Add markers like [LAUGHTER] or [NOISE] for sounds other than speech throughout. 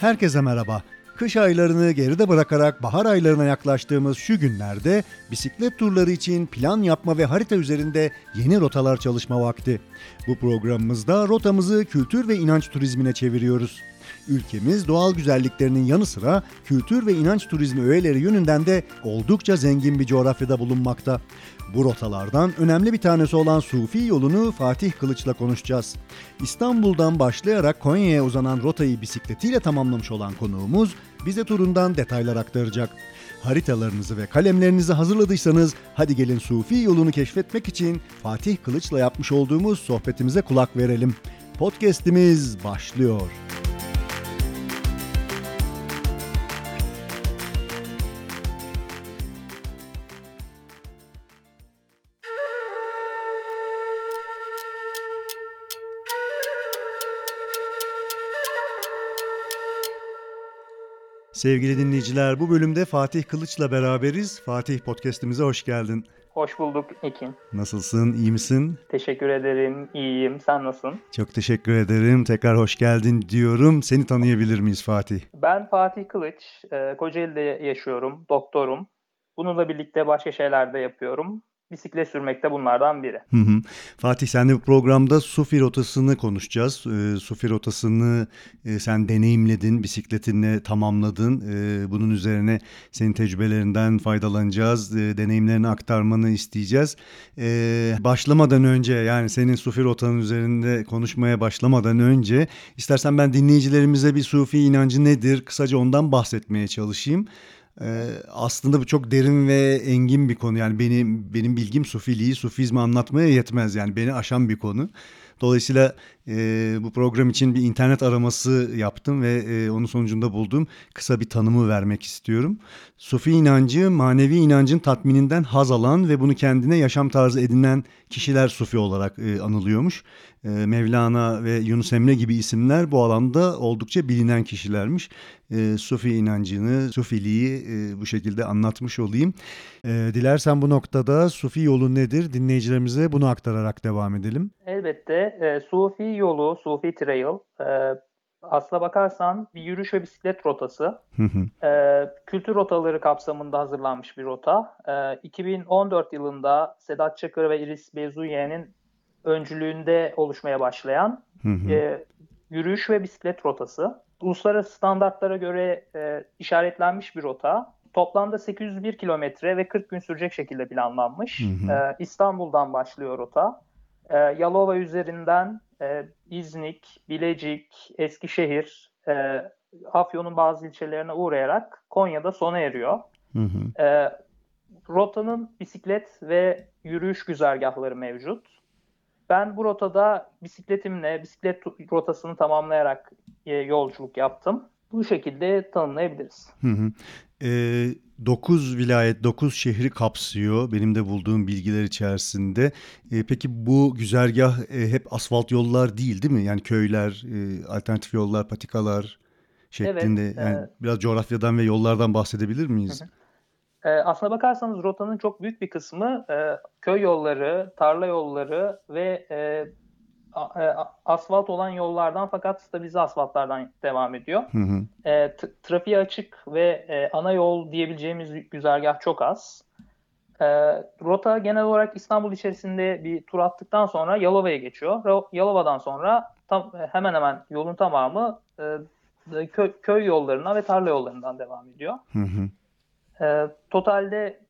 Herkese merhaba. Kış aylarını geride bırakarak bahar aylarına yaklaştığımız şu günlerde bisiklet turları için plan yapma ve harita üzerinde yeni rotalar çalışma vakti. Bu programımızda rotamızı kültür ve inanç turizmine çeviriyoruz. Ülkemiz doğal güzelliklerinin yanı sıra kültür ve inanç turizmi öğeleri yönünden de oldukça zengin bir coğrafyada bulunmakta. Bu rotalardan önemli bir tanesi olan Sufi yolunu Fatih Kılıç'la konuşacağız. İstanbul'dan başlayarak Konya'ya uzanan rotayı bisikletiyle tamamlamış olan konuğumuz bize turundan detaylar aktaracak. Haritalarınızı ve kalemlerinizi hazırladıysanız hadi gelin Sufi yolunu keşfetmek için Fatih Kılıç'la yapmış olduğumuz sohbetimize kulak verelim. Podcast'imiz başlıyor. Sevgili dinleyiciler bu bölümde Fatih Kılıç'la beraberiz. Fatih podcast'imize hoş geldin. Hoş bulduk Ekin. Nasılsın, iyi misin? Teşekkür ederim, iyiyim. Sen nasılsın? Çok teşekkür ederim. Tekrar hoş geldin diyorum. Seni tanıyabilir miyiz Fatih? Ben Fatih Kılıç. E, Kocaeli'de yaşıyorum, doktorum. Bununla birlikte başka şeyler de yapıyorum bisiklet sürmek de bunlardan biri. Hı hı. Fatih sen de bu programda Sufi rotasını konuşacağız. E, Sufi rotasını e, sen deneyimledin, bisikletinle tamamladın. E, bunun üzerine senin tecrübelerinden faydalanacağız. E, deneyimlerini aktarmanı isteyeceğiz. E, başlamadan önce yani senin Sufi rotanın üzerinde konuşmaya başlamadan önce istersen ben dinleyicilerimize bir Sufi inancı nedir kısaca ondan bahsetmeye çalışayım. Ee, aslında bu çok derin ve engin bir konu. Yani benim benim bilgim Sufiliği, Sufizmi anlatmaya yetmez. Yani beni aşan bir konu. Dolayısıyla e, bu program için bir internet araması yaptım ve e, onun sonucunda bulduğum kısa bir tanımı vermek istiyorum. Sufi inancı manevi inancın tatmininden haz alan ve bunu kendine yaşam tarzı edinen kişiler Sufi olarak e, anılıyormuş. E, Mevlana ve Yunus Emre gibi isimler bu alanda oldukça bilinen kişilermiş. E, Sufi inancını, Sufiliği e, bu şekilde anlatmış olayım. E, dilersen bu noktada Sufi yolu nedir dinleyicilerimize bunu aktararak devam edelim. Elbette e, Sufi yolu, Sufi Trail e, aslına bakarsan bir yürüyüş ve bisiklet rotası. e, kültür rotaları kapsamında hazırlanmış bir rota. E, 2014 yılında Sedat Çakır ve Iris Bezuye'nin öncülüğünde oluşmaya başlayan e, yürüyüş ve bisiklet rotası. Uluslararası standartlara göre e, işaretlenmiş bir rota. Toplamda 801 kilometre ve 40 gün sürecek şekilde planlanmış. Hı hı. E, İstanbul'dan başlıyor rota. E, Yalova üzerinden e, İznik, Bilecik, Eskişehir, e, Afyon'un bazı ilçelerine uğrayarak Konya'da sona eriyor. Hı hı. E, rotanın bisiklet ve yürüyüş güzergahları mevcut. Ben bu rotada bisikletimle bisiklet rotasını tamamlayarak e, yolculuk yaptım. Bu şekilde tanımlayabiliriz. Hı hı. E, 9 vilayet, 9 şehri kapsıyor benim de bulduğum bilgiler içerisinde. E, peki bu güzergah e, hep asfalt yollar değil değil mi? Yani köyler, e, alternatif yollar, patikalar şeklinde. Evet, yani e, biraz coğrafyadan ve yollardan bahsedebilir miyiz? Hı hı. E, aslına bakarsanız rotanın çok büyük bir kısmı e, köy yolları, tarla yolları ve e, e, asfalt olan yollardan fakat stabilize asfaltlardan devam ediyor. Hı hı. E, trafiğe açık ve e, ana yol diyebileceğimiz güzergah çok az. E, rota genel olarak İstanbul içerisinde bir tur attıktan sonra Yalova'ya geçiyor. Yalova'dan sonra tam, hemen hemen yolun tamamı e, köy, köy yollarına ve tarla yollarından devam ediyor. Hı hı. E, totalde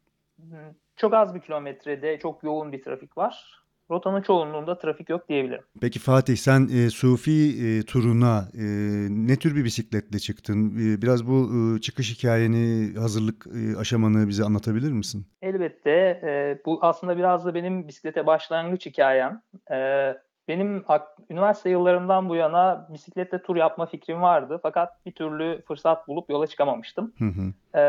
çok az bir kilometrede çok yoğun bir trafik var. Rotanın çoğunluğunda trafik yok diyebilirim. Peki Fatih sen e, Sufi e, turuna e, ne tür bir bisikletle çıktın? E, biraz bu e, çıkış hikayeni, hazırlık e, aşamanı bize anlatabilir misin? Elbette. E, bu aslında biraz da benim bisiklete başlangıç hikayem. E, benim üniversite yıllarımdan bu yana bisikletle tur yapma fikrim vardı. Fakat bir türlü fırsat bulup yola çıkamamıştım. Hı hı. E,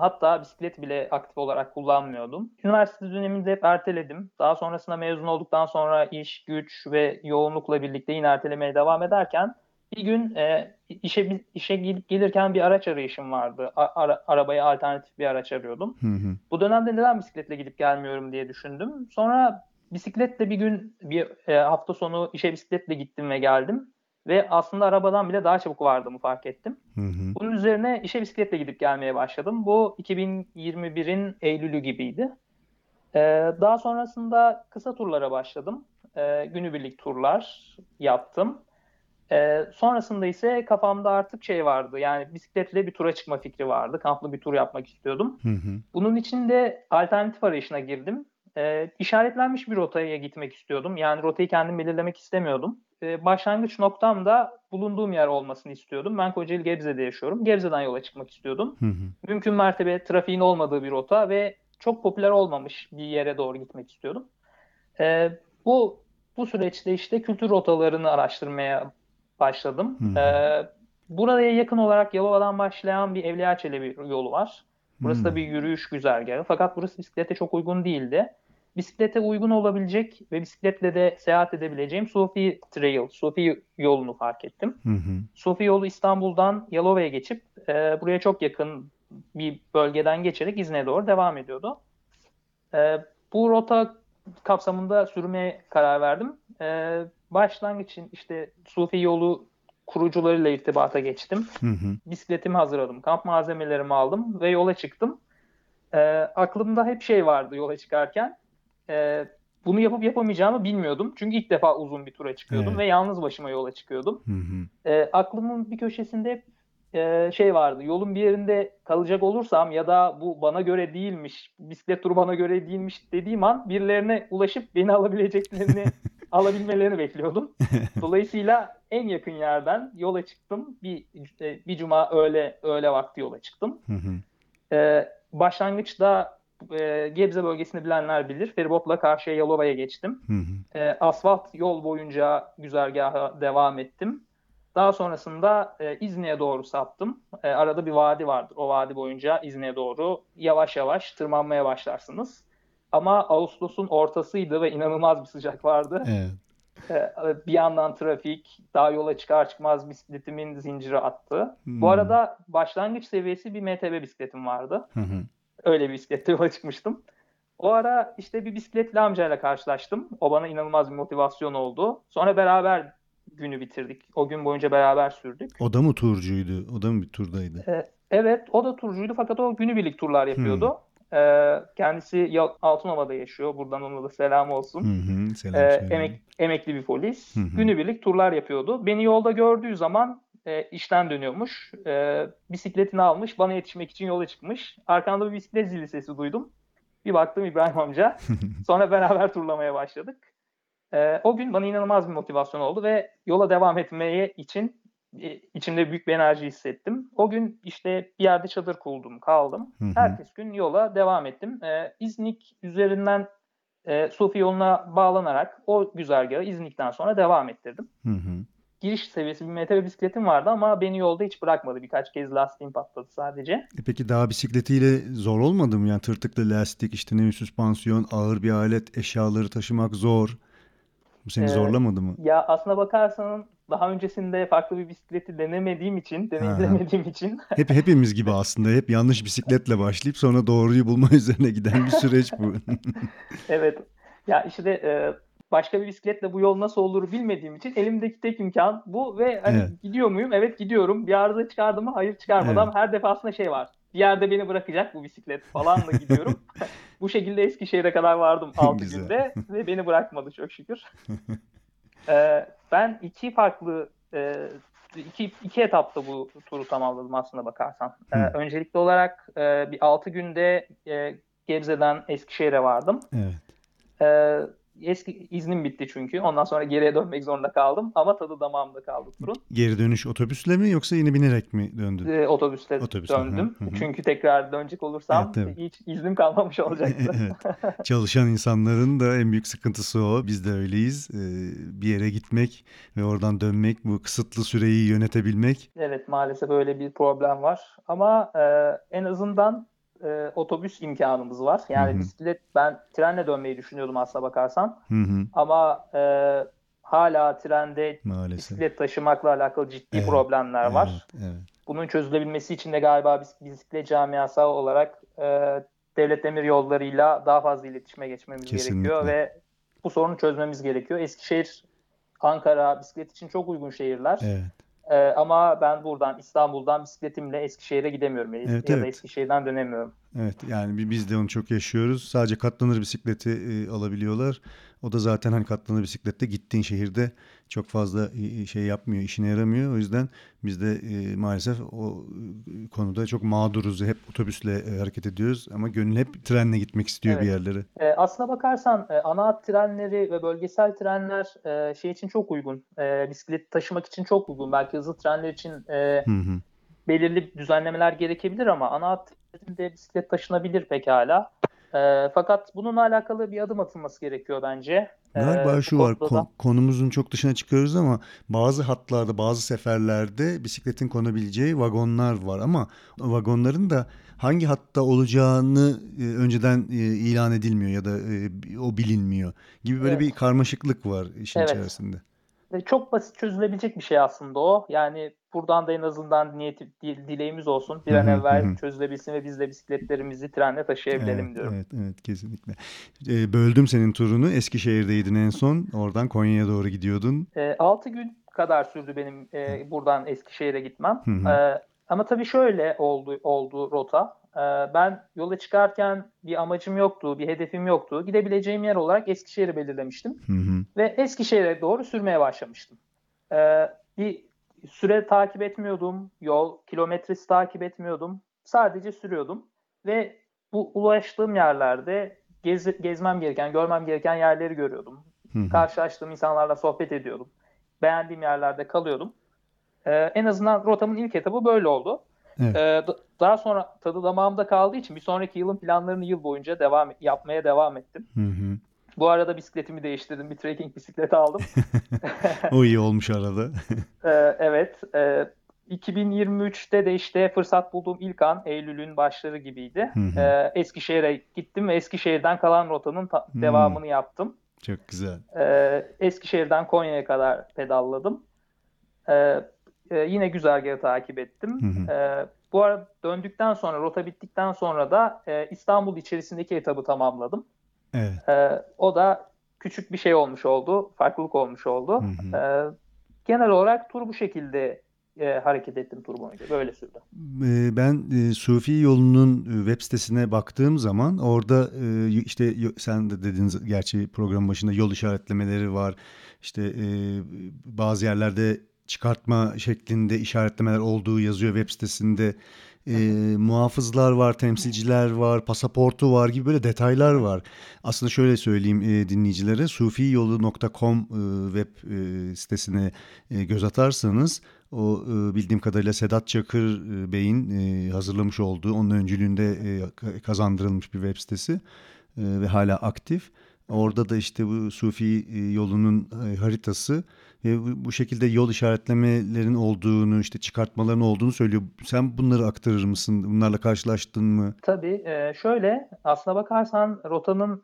Hatta bisiklet bile aktif olarak kullanmıyordum. Üniversite döneminde hep erteledim. Daha sonrasında mezun olduktan sonra iş, güç ve yoğunlukla birlikte yine ertelemeye devam ederken bir gün e, işe işe gelirken bir araç arayışım vardı. Ara, arabaya alternatif bir araç arıyordum. Hı hı. Bu dönemde neden bisikletle gidip gelmiyorum diye düşündüm. Sonra bisikletle bir gün bir e, hafta sonu işe bisikletle gittim ve geldim Ve aslında arabadan bile daha çabuk vardığımı fark ettim. Hı hı. Bunun üzerine işe bisikletle gidip gelmeye başladım. Bu 2021'in Eylül'ü gibiydi. Ee, daha sonrasında kısa turlara başladım. Ee, günübirlik turlar yaptım. Ee, sonrasında ise kafamda artık şey vardı. Yani bisikletle bir tura çıkma fikri vardı. Kamplı bir tur yapmak istiyordum. Hı hı. Bunun için de alternatif arayışına girdim. Ee, işaretlenmiş bir rotaya gitmek istiyordum. Yani rotayı kendim belirlemek istemiyordum. Ee, başlangıç noktam da bulunduğum yer olmasını istiyordum. Ben Kocaeli Gebze'de yaşıyorum. Gebze'den yola çıkmak istiyordum. Hı hı. Mümkün mertebe trafiğin olmadığı bir rota ve çok popüler olmamış bir yere doğru gitmek istiyordum. Ee, bu bu süreçte işte kültür rotalarını araştırmaya başladım. Hı. Ee, buraya yakın olarak Yalova'dan başlayan bir Evliya Çelebi yolu var. Burası da Hmm. bir yürüyüş güzergahı. Fakat burası bisiklete çok uygun değildi. Bisiklete uygun olabilecek ve bisikletle de seyahat edebileceğim Sufi Trail, Sufi yolunu fark ettim. Hı hı. Sufi yolu İstanbul'dan Yalova'ya geçip e, buraya çok yakın bir bölgeden geçerek İzne'ye doğru devam ediyordu. E, bu rota kapsamında sürmeye karar verdim. E, başlangıç için işte Sufi yolu kurucularıyla irtibata geçtim. Hı hı. Bisikletimi hazırladım, kamp malzemelerimi aldım ve yola çıktım. E, aklımda hep şey vardı yola çıkarken. E, bunu yapıp yapamayacağımı bilmiyordum. Çünkü ilk defa uzun bir tura çıkıyordum Evet. ve yalnız başıma yola çıkıyordum. Hı hı. E, aklımın bir köşesinde hep e, şey vardı. Yolun bir yerinde kalacak olursam ya da bu bana göre değilmiş, bisiklet turu bana göre değilmiş dediğim an birilerine ulaşıp beni [LAUGHS] alabileceklerini [LAUGHS] alabilmelerini bekliyordum. [LAUGHS] Dolayısıyla en yakın yerden yola çıktım. Bir e, bir cuma öğle öğle vakti yola çıktım. Hı hı. E, başlangıçta e, Gebze bölgesini bilenler bilir. Feribotla karşıya Yalova'ya geçtim. Hı hı. E, asfalt yol boyunca güzergaha devam ettim. Daha sonrasında e, İzni'ye doğru saptım. E, arada bir vadi vardır. O vadi boyunca İzni'ye doğru yavaş yavaş tırmanmaya başlarsınız. Ama Ağustos'un ortasıydı ve inanılmaz bir sıcak vardı. Evet. E, bir yandan trafik, daha yola çıkar çıkmaz bisikletimin zinciri attı. Hmm. Bu arada başlangıç seviyesi bir MTB bisikletim vardı. Hı hı. Öyle bir bisikletle yola çıkmıştım. O ara işte bir bisikletli amcayla karşılaştım. O bana inanılmaz bir motivasyon oldu. Sonra beraber günü bitirdik. O gün boyunca beraber sürdük. O da mı turcuydu? O da mı bir turdaydı? Ee, evet o da turcuydu fakat o günübirlik turlar yapıyordu. Ee, kendisi Altınova'da yaşıyor. Buradan ona da selam olsun. Hı hı. Selam Ee, emek, emekli bir polis. Hı hı. Günübirlik turlar yapıyordu. Beni yolda gördüğü zaman e, işten dönüyormuş. E, bisikletini almış. Bana yetişmek için yola çıkmış. Arkamda bir bisiklet zili sesi duydum. Bir baktım İbrahim amca. [LAUGHS] Sonra beraber turlamaya başladık. E, o gün bana inanılmaz bir motivasyon oldu ve yola devam etmeye için e, içimde büyük bir enerji hissettim. O gün işte bir yerde çadır kurdum, kaldım. Ertesi gün yola devam ettim. E, İznik üzerinden e, Sufi yoluna bağlanarak o güzergahı İznik'ten sonra devam ettirdim. Hı hı. Giriş seviyesi bir MTB bisikletim vardı ama beni yolda hiç bırakmadı. Birkaç kez lastiğim patladı sadece. E peki dağ bisikletiyle zor olmadı mı? Yani tırtıklı lastik, işte ne süspansiyon, ağır bir alet, eşyaları taşımak zor. Bu seni Ee, zorlamadı mı? Ya aslına bakarsan daha öncesinde farklı bir bisikleti denemediğim için, deneyimlemediğim için [LAUGHS] Hep hepimiz gibi aslında hep yanlış bisikletle başlayıp sonra doğruyu bulma [LAUGHS] üzerine giden bir süreç bu. [LAUGHS] evet ya işte e, başka bir bisikletle bu yol nasıl olur bilmediğim için elimdeki tek imkan bu ve hani Evet. gidiyor muyum? Evet gidiyorum. Bir arıza çıkardı mı? Hayır çıkarmadan Evet. her defasında şey var. Bir yerde beni bırakacak bu bisiklet falan da gidiyorum. [LAUGHS] bu şekilde Eskişehir'e kadar vardım 6 Güzel. günde ve beni bırakmadı çok şükür. [LAUGHS] Ee, ben iki farklı e, iki, iki etapta bu turu tamamladım aslında bakarsan. Ee, öncelikli olarak e, bir 6 günde e, Gebze'den Eskişehir'e vardım. Evet. Ee, eski iznim bitti çünkü. Ondan sonra geriye dönmek zorunda kaldım. Ama tadı damağımda kaldı turun. Geri dönüş otobüsle mi yoksa yine binerek mi döndün? Ee, otobüste Otobüste, döndüm. hı hı. Çünkü tekrar dönecek olursam Evet, tabii. hiç iznim kalmamış olacaktı. [LAUGHS] Evet. Çalışan insanların da en büyük sıkıntısı o. Biz de öyleyiz. Ee, Bir yere gitmek ve oradan dönmek, bu kısıtlı süreyi yönetebilmek. Evet maalesef öyle bir problem var. Ama e, en azından e, otobüs imkanımız var. Yani Hı hı. bisiklet ben trenle dönmeyi düşünüyordum aslına bakarsan. Hı hı, Ama e, hala trende maalesef. bisiklet taşımakla alakalı ciddi Evet, problemler var. Evet, evet. Bunun çözülebilmesi için de galiba bisiklet camiası olarak e, devlet demir yollarıyla daha fazla iletişime geçmemiz Kesinlikle. gerekiyor ve bu sorunu çözmemiz gerekiyor. Eskişehir Ankara bisiklet için çok uygun şehirler. Evet. Ee, ama ben buradan İstanbul'dan bisikletimle Eskişehir'e gidemiyorum. Evet, ya da evet. Eskişehir'den dönemiyorum. Evet yani bi- biz de onu çok yaşıyoruz. Sadece katlanır bisikleti e, alabiliyorlar. O da zaten hani katlanır bisiklette gittiğin şehirde çok fazla e, şey yapmıyor, işine yaramıyor. O yüzden biz de e, maalesef o e, konuda çok mağduruz. Hep otobüsle e, hareket ediyoruz ama gönül hep trenle gitmek istiyor bir Evet. yerlere. Ee, aslına bakarsan e, ana hat trenleri ve bölgesel trenler e, şey için çok uygun. E, bisiklet taşımak için çok uygun. Belki hızlı trenler için e, Hı hı. belirli düzenlemeler gerekebilir ama ana hat treninde bisiklet taşınabilir pekala. E, fakat bununla alakalı bir adım atılması gerekiyor bence. Galiba bu şu var kon- konumuzun çok dışına çıkıyoruz ama bazı hatlarda bazı seferlerde bisikletin konabileceği vagonlar var ama vagonların da hangi hatta olacağını e, önceden e, ilan edilmiyor ya da e, o bilinmiyor gibi böyle Evet. bir karmaşıklık var işin Evet. içerisinde. Ve çok basit çözülebilecek bir şey aslında o. Yani buradan da en azından niyeti, di- dileğimiz olsun. Bir an evvel hı hı. çözülebilsin ve biz de bisikletlerimizi trenle taşıyabilelim Evet, diyorum. evet, evet kesinlikle. E, böldüm senin turunu. Eskişehir'deydin en son. Oradan Konya'ya doğru gidiyordun. 6 gün kadar sürdü benim e, buradan Eskişehir'e gitmem. Hı hı. E, ama tabii şöyle oldu oldu rota. E, ben yola çıkarken bir amacım yoktu, bir hedefim yoktu. Gidebileceğim yer olarak Eskişehir'i belirlemiştim Hı hı. ve Eskişehir'e doğru sürmeye başlamıştım. E, bir süre takip etmiyordum, yol kilometresi takip etmiyordum. Sadece sürüyordum ve bu ulaştığım yerlerde gez, gezmem gereken, görmem gereken yerleri görüyordum. Hı hı. Karşılaştığım insanlarla sohbet ediyordum. Beğendiğim yerlerde kalıyordum. Ee, en azından rotamın ilk etabı böyle oldu. Evet. Ee, da- daha sonra tadı damağımda kaldığı için bir sonraki yılın planlarını yıl boyunca devam yapmaya devam ettim. Hı hı. Bu arada bisikletimi değiştirdim. Bir trekking bisikleti aldım. [LAUGHS] O iyi olmuş arada. [LAUGHS] Ee, evet. e, 2023'te de işte fırsat bulduğum ilk an Eylül'ün başları gibiydi. Hı hı. Ee, Eskişehir'e gittim ve Eskişehir'den kalan rotanın ta- Hmm. devamını yaptım. Çok güzel. Ee, Eskişehir'den Konya'ya kadar pedalladım. Ee, e, yine güzergahı takip ettim. Hı hı. Ee, bu arada döndükten sonra, rota bittikten sonra da e, İstanbul içerisindeki etabı tamamladım. Evet. Ee, o da küçük bir şey olmuş oldu, farklılık olmuş oldu. Hı hı. Ee, genel olarak tur bu şekilde e, hareket ettim tur boyunca. Böyle sürdü. Ee, Ben e, Sufi Yolu'nun e, web sitesine baktığım zaman orada e, işte sen de dedin gerçi program başında yol işaretlemeleri var. İşte e, bazı yerlerde çıkartma şeklinde işaretlemeler olduğu yazıyor web sitesinde. E, muhafızlar var, temsilciler var, pasaportu var gibi böyle detaylar var. Aslında şöyle söyleyeyim e, dinleyicilere sufiyolu.com e, web e, sitesine e, göz atarsanız o e, bildiğim kadarıyla Sedat Çakır e, Bey'in e, hazırlamış olduğu, onun öncülüğünde ka- kazandırılmış bir web sitesi ve hala aktif. Orada da işte bu Sufi e, yolunun e, haritası ve bu, şekilde yol işaretlemelerin olduğunu, işte çıkartmaların olduğunu söylüyor. Sen bunları aktarır mısın? Bunlarla karşılaştın mı? Tabii e, şöyle aslına bakarsan rotanın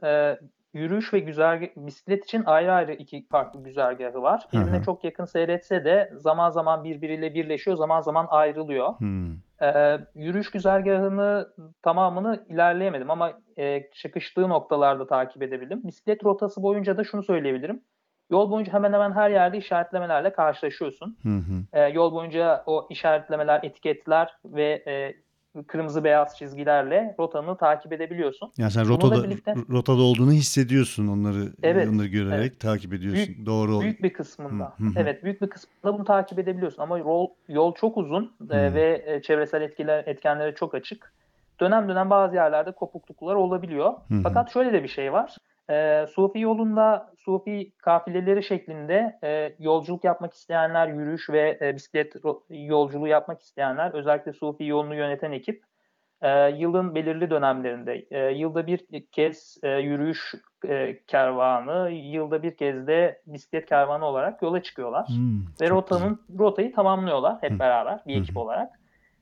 yürüyüş ve güzergah bisiklet için ayrı ayrı iki farklı güzergahı var. Birbirine çok yakın seyretse de zaman zaman birbiriyle birleşiyor, zaman zaman ayrılıyor. Hmm. E, yürüyüş güzergahını tamamını ilerleyemedim ama e, çıkıştığı noktalarda takip edebildim. Bisiklet rotası boyunca da şunu söyleyebilirim. Yol boyunca hemen hemen her yerde işaretlemelerle karşılaşıyorsun. Hı hı. E, yol boyunca o işaretlemeler, etiketler ve e, kırmızı beyaz çizgilerle rotanı takip edebiliyorsun. Yani sen rotada birlikte- rotada olduğunu hissediyorsun onları Evet, onları görerek takip ediyorsun. Doğru. Büyük bir kısmında. Hı hı hı. Evet, büyük bir kısmında bunu takip edebiliyorsun ama yol, yol çok uzun e, ve e, çevresel etkiler etkenlere çok açık. Dönem dönem bazı yerlerde kopukluklar olabiliyor. Hı hı. Fakat şöyle de bir şey var. E, Sufi yolunda Sufi kafileleri şeklinde e, yolculuk yapmak isteyenler, yürüyüş ve e, bisiklet yolculuğu yapmak isteyenler, özellikle Sufi yolunu yöneten ekip e, yılın belirli dönemlerinde, e, yılda bir kez e, yürüyüş e, kervanı, yılda bir kez de bisiklet kervanı olarak yola çıkıyorlar. Hmm, Ve rotanın rotayı tamamlıyorlar hep Hı. beraber bir ekip hı. olarak.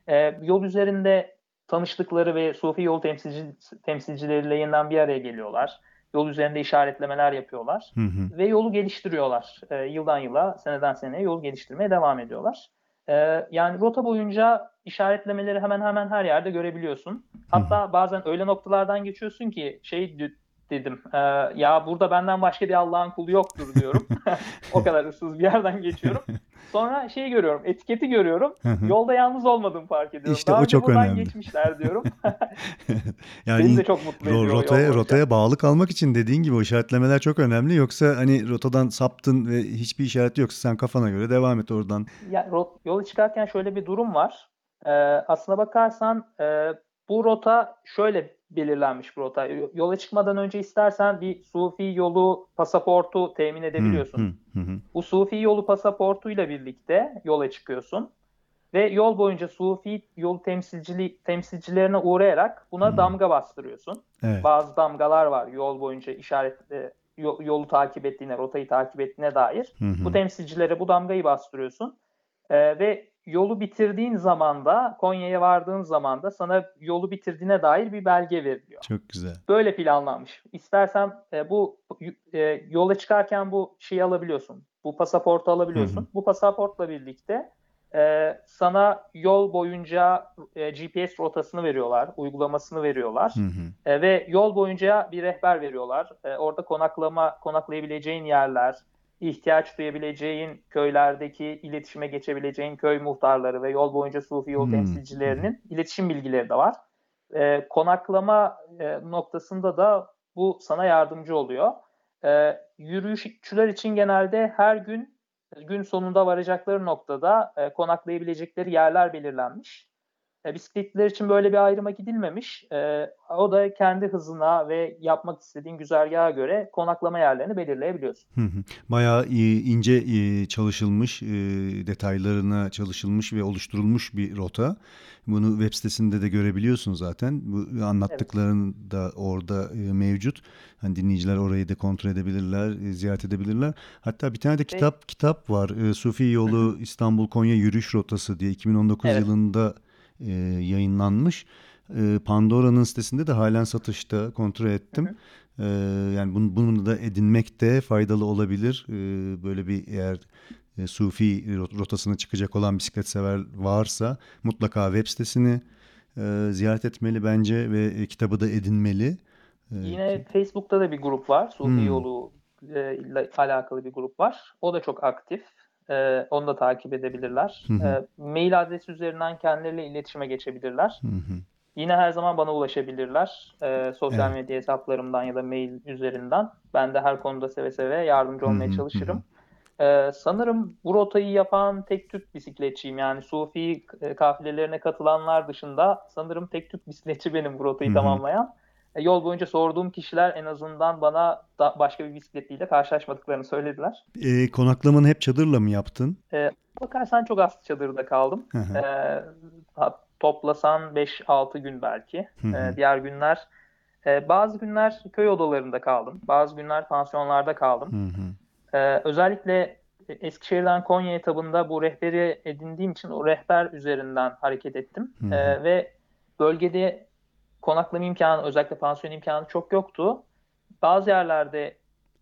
E, yol üzerinde tanıştıkları ve Sufi yol temsilci, temsilcileriyle yeniden bir araya geliyorlar. Yol üzerinde işaretlemeler yapıyorlar Hı hı. ve yolu geliştiriyorlar. E, yıldan yıla, seneden seneye yol geliştirmeye devam ediyorlar. E, yani rota boyunca işaretlemeleri hemen hemen her yerde görebiliyorsun. Hatta bazen öyle noktalardan geçiyorsun ki şey dedim. Ee, ya burada benden başka bir Allah'ın kulu yoktur diyorum. [LAUGHS] o kadar ıssız bir yerden geçiyorum. Sonra şeyi görüyorum, etiketi görüyorum. Yolda yalnız olmadığımı fark ediyorum. İşte Daha o çok önemli. geçmişler diyorum. [LAUGHS] yani Beni de çok mutlu ediyor. rotaya rotaya bağlı kalmak için dediğin gibi o işaretlemeler çok önemli. Yoksa hani rotadan saptın ve hiçbir işareti yoksa sen kafana göre devam et oradan. Ya, ro- yola çıkarken şöyle bir durum var. Ee, aslına bakarsan e, bu rota şöyle belirlenmiş bir rota. Yola çıkmadan önce istersen bir Sufi yolu pasaportu temin edebiliyorsun. Hı, hı, hı. Bu Sufi yolu pasaportuyla birlikte yola çıkıyorsun. Ve yol boyunca Sufi yol temsilcili, temsilcilerine uğrayarak buna Hmm. damga bastırıyorsun. Evet. Bazı damgalar var yol boyunca işaret e, yo- yolu takip ettiğine, rotayı takip ettiğine dair. Hı. Bu temsilcilere bu damgayı bastırıyorsun. Ee, ve yolu bitirdiğin zaman da Konya'ya vardığın zaman da sana yolu bitirdiğine dair bir belge veriliyor. Çok güzel. Böyle planlanmış. İstersen e, bu e, yola çıkarken bu şeyi alabiliyorsun. Bu pasaportu alabiliyorsun. Hı hı. Bu pasaportla birlikte e, sana yol boyunca e, GPS rotasını veriyorlar, uygulamasını veriyorlar. Hı hı. E, ve yol boyunca bir rehber veriyorlar. E, orada konaklama konaklayabileceğin yerler, ihtiyaç duyabileceğin köylerdeki iletişime geçebileceğin köy muhtarları ve yol boyunca Sufi yol Hmm. temsilcilerinin iletişim bilgileri de var. E, konaklama e, noktasında da bu sana yardımcı oluyor. E, yürüyüşçüler için genelde her gün gün sonunda varacakları noktada e, konaklayabilecekleri yerler belirlenmiş. E, bisikletliler için böyle bir ayrıma gidilmemiş. E, o da kendi hızına ve yapmak istediğin güzergaha göre konaklama yerlerini belirleyebiliyorsun. Hı hı. Bayağı ince çalışılmış, e, detaylarına çalışılmış ve oluşturulmuş bir rota. Bunu web sitesinde de görebiliyorsun zaten. Bu anlattıkların da orada e, mevcut. Hani dinleyiciler orayı da kontrol edebilirler, e, ziyaret edebilirler. Hatta bir tane de kitap kitap var. Sufi Yolu İstanbul Konya Yürüyüş Rotası diye 2019 Evet. yılında e, yayınlanmış. E, Pandora'nın sitesinde de halen satışta kontrol ettim. Ee, yani bunu, bunu da edinmek de faydalı olabilir. Ee, böyle bir eğer e, Sufi rot- rotasına çıkacak olan bisiklet sever varsa mutlaka web sitesini e, ziyaret etmeli bence ve e, kitabı da edinmeli. Ee, Yine Facebook'ta da bir grup var. Sufi Hmm. yolu e, ile alakalı bir grup var. O da çok aktif. E, onu da takip edebilirler. Hı hı. E, mail adresi üzerinden kendileriyle iletişime geçebilirler. hı hı. Yine her zaman bana ulaşabilirler. E, sosyal Evet. medya hesaplarımdan ya da mail üzerinden. Ben de her konuda seve seve yardımcı Hı olmaya hı, çalışırım. E, sanırım bu rotayı yapan tek Türk bisikletçiyim. Yani Sufi e, kafilelerine katılanlar dışında sanırım tek Türk bisikletçi benim bu rotayı Hı hı. tamamlayan. E, yol boyunca sorduğum kişiler en azından bana da başka bir bisikletliyle karşılaşmadıklarını söylediler. E, konaklamanı hep çadırla mı yaptın? Bakarsan çok az çadırda kaldım. Hı hı. E, toplasan 5-6 gün belki. Hı. E, diğer günler e, bazı günler köy odalarında kaldım. Bazı günler pansiyonlarda kaldım. Ee, özellikle Eskişehir'den Konya etabında bu rehberi edindiğim için o rehber üzerinden hareket ettim. Ee, ve bölgede konaklama imkanı, özellikle pansiyon imkanı çok yoktu. Bazı yerlerde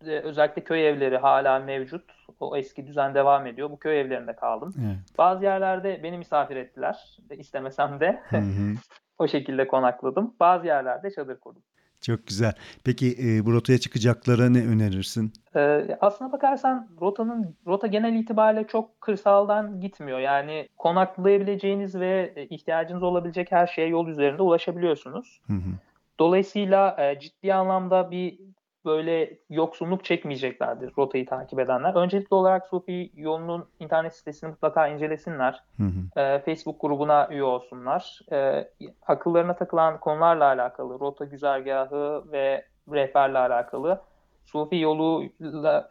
e, özellikle köy evleri hala mevcut. O eski düzen devam ediyor. Bu köy evlerinde kaldım. Evet. Bazı yerlerde beni misafir ettiler. İstemesem de [LAUGHS] o şekilde konakladım. Bazı yerlerde çadır kurdum. Çok güzel. Peki e, bu rotaya çıkacaklara ne önerirsin? Ee, aslına bakarsan rotanın rota genel itibariyle çok kırsaldan gitmiyor. Yani konaklayabileceğiniz ve e, ihtiyacınız olabilecek her şeye yol üzerinde ulaşabiliyorsunuz. Hı hı. Dolayısıyla e, ciddi anlamda bir böyle yoksunluk çekmeyeceklerdir rotayı takip edenler. Öncelikli olarak Sufi yolunun internet sitesini mutlaka incelesinler. Hı hı. E, Facebook grubuna üye olsunlar. E, akıllarına takılan konularla alakalı, rota güzergahı ve rehberle alakalı Sufi yolu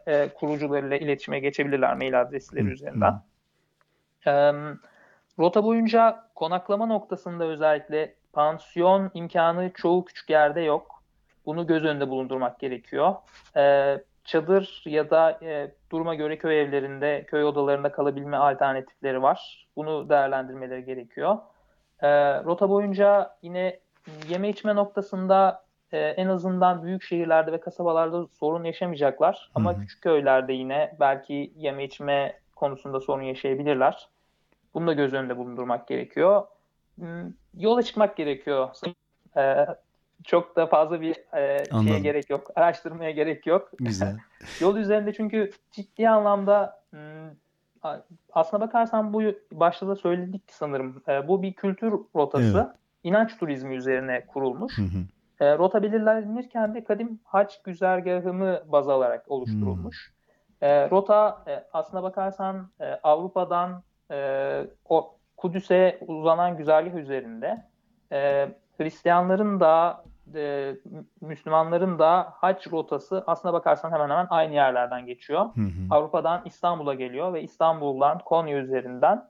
e, kurucularıyla iletişime geçebilirler mail adresleri Hı, üzerinden. E, rota boyunca konaklama noktasında özellikle pansiyon imkanı çoğu küçük yerde yok. Bunu göz önünde bulundurmak gerekiyor. E, çadır ya da e, duruma göre köy evlerinde, köy odalarında kalabilme alternatifleri var. Bunu değerlendirmeleri gerekiyor. E, rota boyunca yine yeme içme noktasında e, en azından büyük şehirlerde ve kasabalarda sorun yaşamayacaklar. Ama Hı hı. küçük köylerde yine belki yeme içme konusunda sorun yaşayabilirler. Bunu da göz önünde bulundurmak gerekiyor. Hmm, Yola çıkmak gerekiyor. E, çok da fazla bir e, şeye gerek yok. Araştırmaya gerek yok. Güzel. [LAUGHS] Yol üzerinde çünkü ciddi anlamda hmm, aslına bakarsan bu başta da söyledik sanırım. E, bu bir kültür rotası. Evet. inanç turizmi üzerine kurulmuş. Hı hı. E, rota belirlenirken de kadim haç güzergahını baz alarak oluşturulmuş. E, rota e, aslına bakarsan e, Avrupa'dan e, o Kudüs'e uzanan güzergah üzerinde e, Hristiyanların da e, Müslümanların da hac rotası aslına bakarsan hemen hemen aynı yerlerden geçiyor. Hı hı. Avrupa'dan İstanbul'a geliyor ve İstanbul'dan Konya üzerinden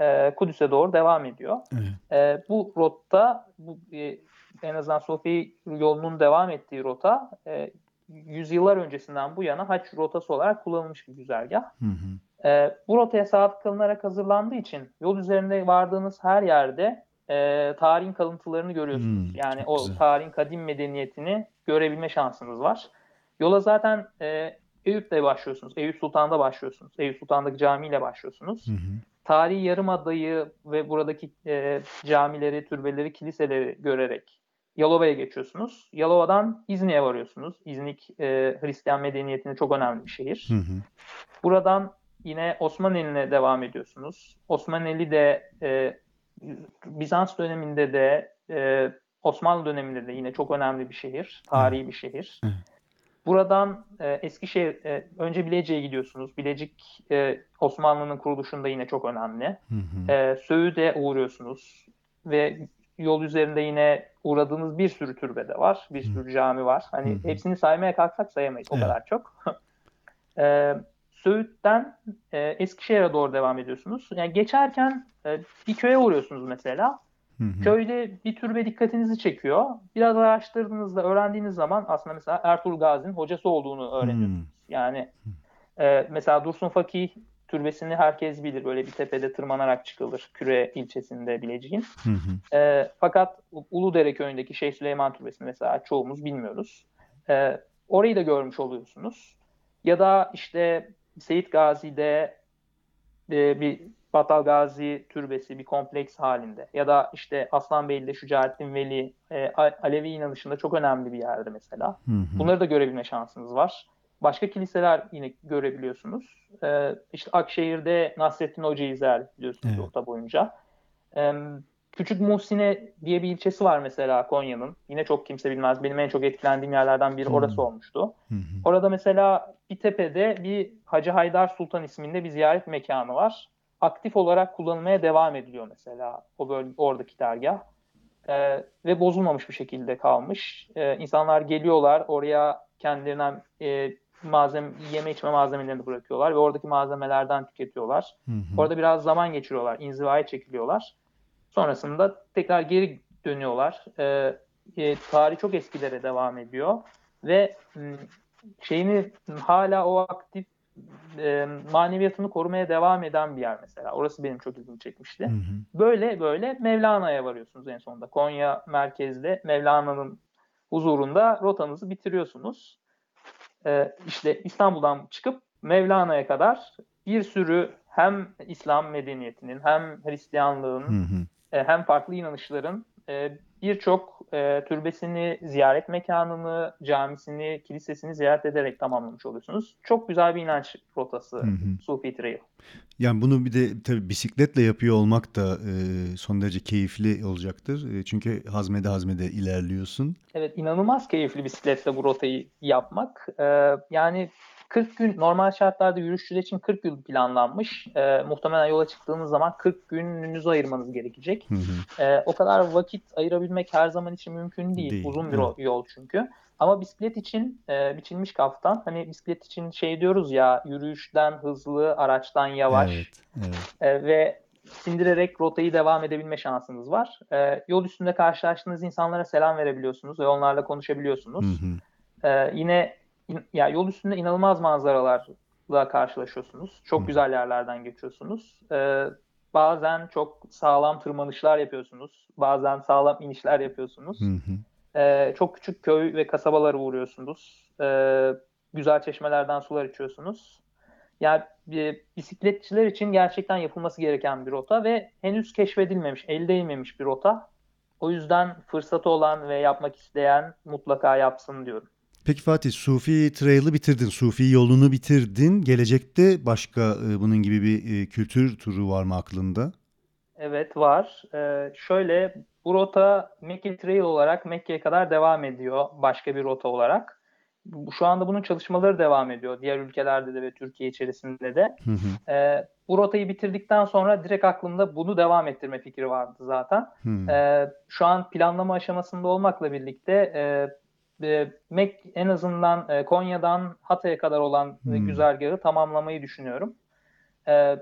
e, Kudüs'e doğru devam ediyor. Evet. E, bu rotta bu e, en azından Sofi yolunun devam ettiği rota e, yüzyıllar öncesinden bu yana haç rotası olarak kullanılmış bir güzergah. Hı hı. E, bu rotaya saat kılınarak hazırlandığı için yol üzerinde vardığınız her yerde e, tarihin kalıntılarını görüyorsunuz. Hmm, yani o güzel. tarihin kadim medeniyetini görebilme şansınız var. Yola zaten e, Eyüp'le başlıyorsunuz. Eyüp Sultan'da başlıyorsunuz. Eyüp Sultan'daki camiyle başlıyorsunuz. Hı hı. Tarihi Yarımada'yı ve buradaki e, camileri, türbeleri, kiliseleri görerek Yalova'ya geçiyorsunuz. Yalova'dan İznik'e varıyorsunuz. İznik e, Hristiyan medeniyetinin çok önemli bir şehir. Hı hı. Buradan yine Osmaneli'ne devam ediyorsunuz. Osmaneli de e, Bizans döneminde de e, Osmanlı döneminde de yine çok önemli bir şehir. Tarihi bir şehir. Buradan e, Eskişehir, e, önce Bilecik'e gidiyorsunuz. Bilecik e, Osmanlı'nın kuruluşunda yine çok önemli. E, Söğüt'e uğruyorsunuz ve yol üzerinde yine uğradığınız bir sürü türbede var. Bir sürü cami var. Hani hepsini saymaya kalksak sayamayız. O kadar çok. [LAUGHS] e, Söğüt'ten e, Eskişehir'e doğru devam ediyorsunuz. Yani geçerken e, bir köye uğruyorsunuz mesela. Hı hı. Köyde bir türbe dikkatinizi çekiyor. Biraz araştırdığınızda, öğrendiğiniz zaman aslında mesela Ertuğrul Gazi'nin hocası olduğunu öğreniyorsunuz. Hmm. Yani e, mesela Dursun Fakih türbesini herkes bilir. Böyle bir tepede tırmanarak çıkılır. Küre ilçesinde Bilecik'in. Hı hı. E, fakat Uludere köyündeki Şeyh Süleyman Türbesi'ni mesela çoğumuz bilmiyoruz. E, orayı da görmüş oluyorsunuz. Ya da işte Seyit Gazi'de e, bir Batal Gazi Türbesi bir kompleks halinde. Ya da işte Aslanbeyli'de Şücaettin Veli e, Alevi inanışında çok önemli bir yerde mesela. Hı hı. Bunları da görebilme şansınız var. Başka kiliseler yine görebiliyorsunuz. Ee, işte Akşehir'de Nasrettin Hoca'yı ziyaret ediyorsunuz Evet. rota boyunca. Ee, Küçük Muhsine diye bir ilçesi var mesela Konya'nın. Yine çok kimse bilmez. Benim en çok etkilendiğim yerlerden biri Hmm. orası olmuştu. Hı. Orada mesela bir tepede bir Hacı Haydar Sultan isminde bir ziyaret mekanı var. Aktif olarak kullanılmaya devam ediliyor mesela o bölge, oradaki dergah. Ee, ve bozulmamış bir şekilde kalmış. Ee, insanlar geliyorlar oraya kendilerinden e, malzeme, yeme içme malzemelerini bırakıyorlar ve oradaki malzemelerden tüketiyorlar. Hı hı. Orada biraz zaman geçiriyorlar, inzivaya çekiliyorlar. Sonrasında tekrar geri dönüyorlar. Ee, e, tarih çok eskilere devam ediyor ve m, şeyini hala o aktif e, maneviyatını korumaya devam eden bir yer mesela. Orası benim çok ilgimi çekmişti. Hı hı. Böyle böyle Mevlana'ya varıyorsunuz en sonunda. Konya merkezde Mevlana'nın huzurunda rotanızı bitiriyorsunuz. Ee, işte İstanbul'dan çıkıp Mevlana'ya kadar bir sürü hem İslam medeniyetinin hem Hristiyanlığın Hı hı. E, hem farklı inanışların e, birçok e, türbesini, ziyaret mekanını, camisini, kilisesini ziyaret ederek tamamlamış oluyorsunuz. Çok güzel bir inanç rotası Hı hı. Sufi Trail. Yani bunu bir de tabii bisikletle yapıyor olmak da e, son derece keyifli olacaktır. E, çünkü hazmede hazmede ilerliyorsun. Evet inanılmaz keyifli bisikletle bu rotayı yapmak. Yani 40 gün normal şartlarda yürüyüşçüler için 40 gün planlanmış. Ee, muhtemelen yola çıktığınız zaman 40 gününüzü ayırmanız gerekecek. Hı hı. Ee, o kadar vakit ayırabilmek her zaman için mümkün değil. Değil, Uzun bir evet. yol çünkü. Ama bisiklet için e, biçilmiş kaftan. Hani bisiklet için şey diyoruz ya yürüyüşten hızlı, araçtan yavaş Evet, evet. e, ve sindirerek rotayı devam edebilme şansınız var. E, yol üstünde karşılaştığınız insanlara selam verebiliyorsunuz ve onlarla konuşabiliyorsunuz. Hı hı. Ee, yine in- ya yol üstünde inanılmaz manzaralarla karşılaşıyorsunuz. Çok Hı. güzel yerlerden geçiyorsunuz. Ee, bazen çok sağlam tırmanışlar yapıyorsunuz. Bazen sağlam inişler yapıyorsunuz. Hı hı. Ee, çok küçük köy ve kasabalara uğruyorsunuz. Ee, güzel çeşmelerden sular içiyorsunuz. Yani bir bisikletçiler için gerçekten yapılması gereken bir rota ve henüz keşfedilmemiş, el değmemiş bir rota. O yüzden fırsatı olan ve yapmak isteyen mutlaka yapsın diyorum. Peki Fatih, Sufi Trail'ı bitirdin, Sufi yolunu bitirdin. Gelecekte başka e, bunun gibi bir e, kültür turu var mı aklında? Evet var. Ee, şöyle bu rota Mekke Trail olarak Mekke'ye kadar devam ediyor başka bir rota olarak. Şu anda bunun çalışmaları devam ediyor. Diğer ülkelerde de ve Türkiye içerisinde de. Hı hı. Ee, bu rotayı bitirdikten sonra direkt aklımda bunu devam ettirme fikri vardı zaten. hı. Ee, şu an planlama aşamasında olmakla birlikte e, e, Mek en azından e, Konya'dan Hatay'a kadar olan Hmm. güzergahı tamamlamayı düşünüyorum. E,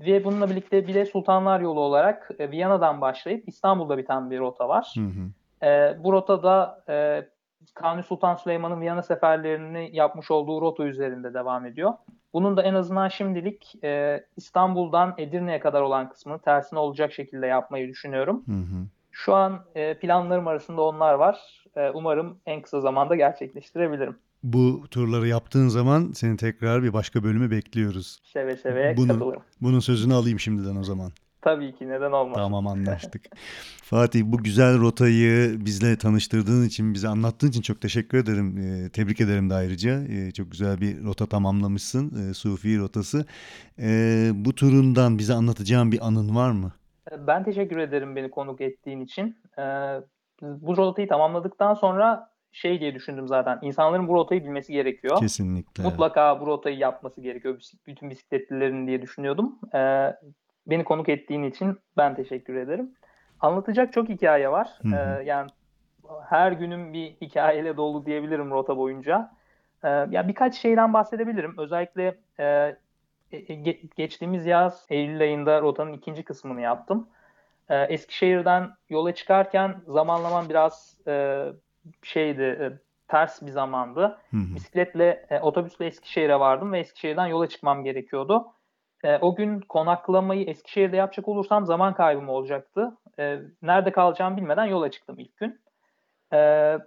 ve bununla birlikte bir de Sultanlar Yolu olarak e, Viyana'dan başlayıp İstanbul'da biten bir rota var. Hı. E, bu rotada e, Kanuni Sultan Süleyman'ın Viyana seferlerini yapmış olduğu rota üzerinde devam ediyor. Bunun da en azından şimdilik e, İstanbul'dan Edirne'ye kadar olan kısmını tersine olacak şekilde yapmayı düşünüyorum. Hı hı. Şu an e, planlarım arasında onlar var. E, umarım en kısa zamanda gerçekleştirebilirim. Bu turları yaptığın zaman seni tekrar bir başka bölümü bekliyoruz. Seve seve Bunu- katılırım. Bunun sözünü alayım şimdiden o zaman. Tabii ki neden olmasın. Tamam anlaştık. [LAUGHS] Fatih bu güzel rotayı bizle tanıştırdığın için, bize anlattığın için çok teşekkür ederim. Ee, tebrik ederim de ayrıca. Ee, çok güzel bir rota tamamlamışsın. Ee, Sufi rotası. Ee, bu turundan bize anlatacağın bir anın var mı? Ben teşekkür ederim beni konuk ettiğin için. E, bu rotayı tamamladıktan sonra şey diye düşündüm zaten. İnsanların bu rotayı bilmesi gerekiyor. Kesinlikle. Mutlaka bu rotayı yapması gerekiyor bütün bisikletlilerin diye düşünüyordum. E, beni konuk ettiğin için ben teşekkür ederim. Anlatacak çok hikaye var. Hı hı. E, yani her günüm bir hikayeyle dolu diyebilirim rota boyunca. Ya birkaç şeyden bahsedebilirim. Özellikle e, geçtiğimiz yaz Eylül ayında rotanın ikinci kısmını yaptım. E, Eskişehir'den yola çıkarken zamanlamam biraz e, şeydi, e, ters bir zamandı. Hı hı. Bisikletle, e, otobüsle Eskişehir'e vardım ve Eskişehir'den yola çıkmam gerekiyordu. E, o gün konaklamayı Eskişehir'de yapacak olursam zaman kaybım olacaktı. E, nerede kalacağımı bilmeden yola çıktım ilk gün. E,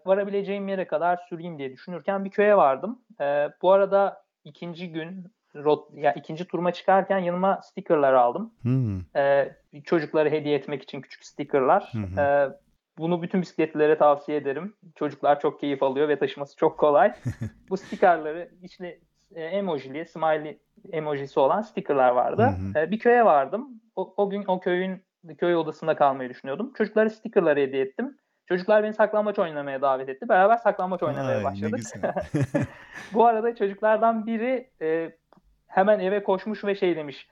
varabileceğim yere kadar süreyim diye düşünürken bir köye vardım. E, bu arada ikinci gün, rot, ya ikinci turuma çıkarken yanıma stickerlar aldım. Hı. E, çocuklara hediye etmek için küçük stickerlar. Hı. E, bunu bütün bisikletlilere tavsiye ederim. Çocuklar çok keyif alıyor ve taşıması çok kolay. [LAUGHS] Bu stickerları içli e, emojili, smiley emojisi olan stickerlar vardı. Hı hı. E, bir köye vardım. O, o gün o köyün köy odasında kalmayı düşünüyordum. Çocuklara stickerları hediye ettim. Çocuklar beni saklambaç oynamaya davet etti. Beraber saklambaç oynamaya Ay, başladık. [LAUGHS] Bu arada çocuklardan biri e, hemen eve koşmuş ve şey demiş.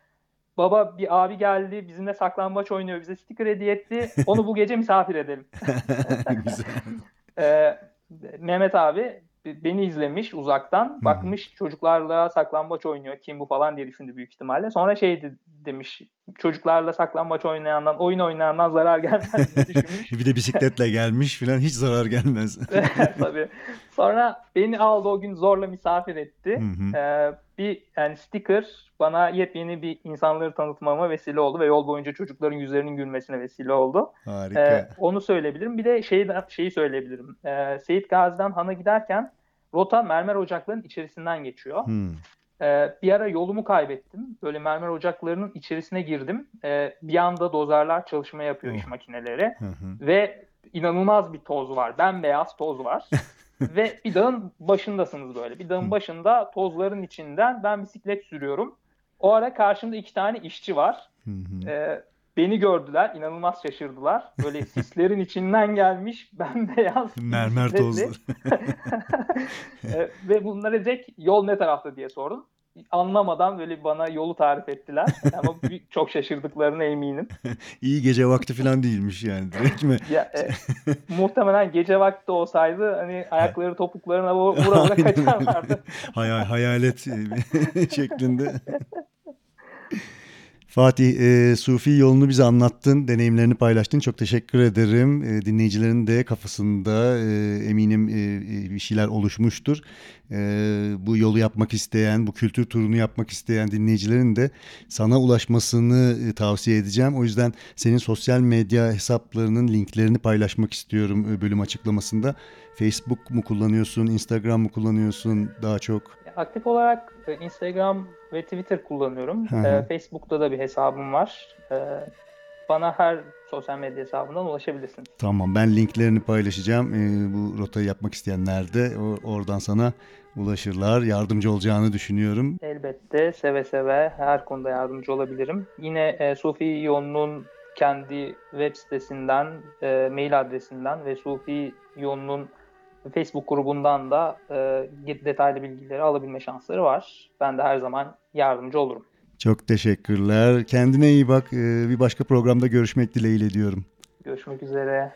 Baba bir abi geldi bizimle saklambaç oynuyor bize sticker hediye etti. Onu bu gece misafir edelim. [LAUGHS] güzel. Ee, Mehmet abi beni izlemiş uzaktan. Bakmış çocuklarla saklambaç oynuyor. Kim bu falan diye düşündü büyük ihtimalle. Sonra şey de- demiş. Çocuklarla saklambaç oynayandan, oyun oynayandan zarar gelmez diye düşünmüş. [LAUGHS] Bir de bisikletle gelmiş filan hiç zarar gelmez. [LAUGHS] Tabii. Sonra beni aldı o gün zorla misafir etti. Ee, bir yani sticker bana yepyeni bir insanları tanıtmama vesile oldu ve yol boyunca çocukların yüzlerinin gülmesine vesile oldu. Harika. Ee, onu söyleyebilirim. Bir de şeyi, şeyi söyleyebilirim. Ee, Seyit Gazi'den Han'a giderken rota mermer ocaklarının içerisinden geçiyor. Hı. Ee, bir ara yolumu kaybettim. Böyle mermer ocaklarının içerisine girdim. Ee, bir anda dozerler çalışma yapıyor iş Oh. makineleri. Hı. Ve inanılmaz bir toz var. Bembeyaz toz var. [LAUGHS] Ve bir dağın başındasınız böyle. Bir dağın başında tozların içinden ben bisiklet sürüyorum. O ara karşımda iki tane işçi var. Ee, beni gördüler. inanılmaz şaşırdılar. Böyle [LAUGHS] sislerin içinden gelmiş bembeyaz bir [LAUGHS] Mermer tozlu. [LAUGHS] Ee, ve bunlara direkt yol ne tarafta diye sordum. Anlamadan böyle bana yolu tarif ettiler. [LAUGHS] Ama çok şaşırdıklarına eminim. [LAUGHS] İyi gece vakti falan değilmiş yani direkt mi? Ya, e, [LAUGHS] muhtemelen gece vakti olsaydı hani ayakları topuklarına vura vura kaçarlardı. Hayal, hayalet e, şeklinde. Fatih, e, Sufi yolunu bize anlattın, deneyimlerini paylaştın. Çok teşekkür ederim. E, dinleyicilerin de kafasında e, eminim e, e, bir şeyler oluşmuştur. E, bu yolu yapmak isteyen, bu kültür turunu yapmak isteyen dinleyicilerin de sana ulaşmasını e, tavsiye edeceğim. O yüzden senin sosyal medya hesaplarının linklerini paylaşmak istiyorum e, bölüm açıklamasında. Facebook mu kullanıyorsun, Instagram mı kullanıyorsun daha çok? Aktif olarak e, Instagram ve Twitter kullanıyorum. Hı hı. E, Facebook'ta da bir hesabım var. E, bana her sosyal medya hesabından ulaşabilirsiniz. Tamam ben linklerini paylaşacağım. Bu rotayı yapmak isteyenler de oradan sana ulaşırlar. Yardımcı olacağını düşünüyorum. Elbette seve seve her konuda yardımcı olabilirim. Yine Sufi Yolunun kendi web sitesinden, mail adresinden ve Sufi Yolunun Facebook grubundan da e, detaylı bilgileri alabilme şansları var. Ben de her zaman yardımcı olurum. Çok teşekkürler. Kendine iyi bak. Ee, bir başka programda görüşmek dileğiyle diyorum. Görüşmek üzere.